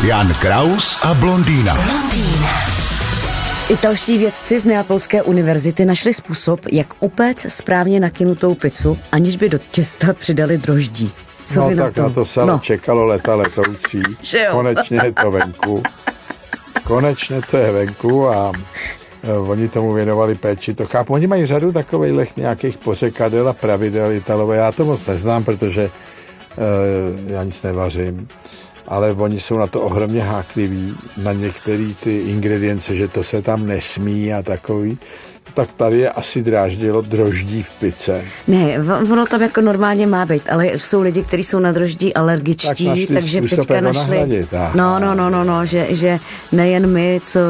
Jan Kraus a blondýna. Italští vědci z Neapolské univerzity našli způsob, jak upéct správně nakynutou pizzu, aniž by do těsta přidali droždí. Co no vy tak na, na to se no. čekalo leta letoucí. Konečně je to venku. Konečně to je venku a e, oni tomu věnovali péči. To chápu. Oni mají řadu takových nějakých pořekadel a pravidel Italové. Já to moc neznám, protože e, já nic nevařím. Ale oni jsou na to ohromně hákliví, na některé ty ingredience, že to se tam nesmí a takový. Tak tady je asi dráždilo droždí v pice. Ne, ono tam jako normálně má být, ale jsou lidi, kteří jsou na droždí Tak alergičtí, našli takže teďka našli. nahradit, aha. No, no, no, no, no, že, že nejen my, co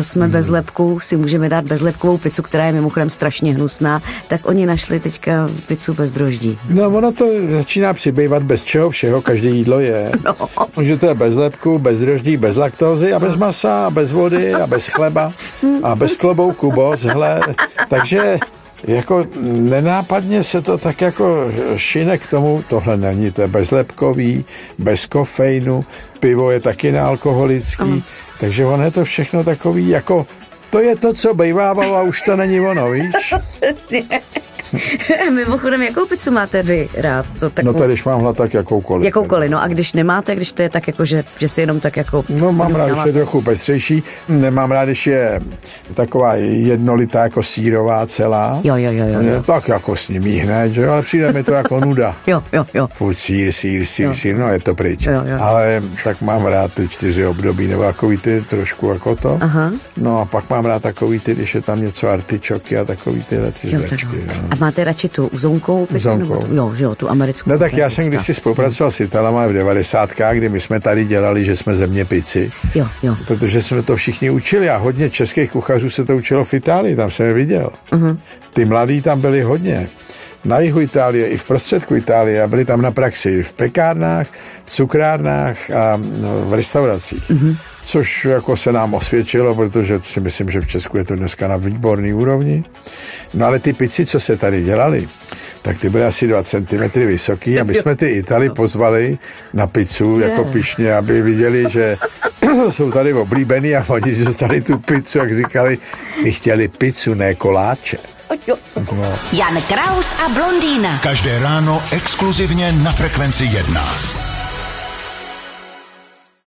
jsme Hmm. bez lepku, si můžeme dát bezlepkovou pizzu, která je mimochodem strašně hnusná, tak oni našli teďka pizzu bez droždí. No ono to začíná přibývat bez čeho všeho, každé jídlo je. No. Že to je bez lepku, bez droždí, bez laktózy a bez masa, a bez vody a bez chleba a bez klobouku, boz, hle. Takže jako nenápadně se to tak jako šine k tomu, tohle není, to je bezlepkový, bez kofeinu, pivo je taky nealkoholický, takže ono je to všechno takový jako to je to, co bejvávalo a už to není ono, víš? Přesně. Mimochodem, jakou pizzu máte vy rád? To No takovou, to když mám hlad, tak jakoukoliv. Jakoukoliv, no a když nemáte, když to je tak jako, že, že si jenom tak jako... No mám rád, když je trochu pestřejší. Nemám rád, když je taková jednolitá jako sírová celá. Jo, jo, jo, jo, jo. Tak jako s ní hned, že jo, ale přijde mi to jako nuda. Jo, jo, jo. Furt sír, sír, sír, Jo. sír, no je to pryč. Jo, jo. Ale tak mám rád ty čtyři období, nebo takový ty trošku jako to. Aha. No a pak mám rád takový ty, když je tam něco artičoky a takový tyhle ty žvečky. jo. Máte radši tu uzonkou? Uzonkou. Jo, že jo, tu americkou. No tak já jsem teďka. kdysi spolupracoval s Italama v 90. kdy my jsme tady dělali, že jsme země pici. Jo, jo. Protože jsme to všichni učili a hodně českých kuchařů se to učilo v Itálii, tam jsem je viděl. Uh-huh. Ty mladí tam byli hodně. Na jihu Itálie i v prostředku Itálie a byli tam na praxi v pekárnách, v cukrárnách a no, v restauracích. Uh-huh. Což jako se nám osvědčilo, protože si myslím, že v Česku je to dneska na výborný úrovni. No ale ty pici, co se tady dělali, tak ty byly asi 2 cm vysoký a my jsme ty Itali pozvali na pizzu jako pišně, aby viděli, že jsou tady oblíbený a oni dostali tu pizzu, jak říkali, my chtěli pizzu, ne koláče. Jan Kraus a blondýna. Každé ráno exkluzivně na Frekvenci 1.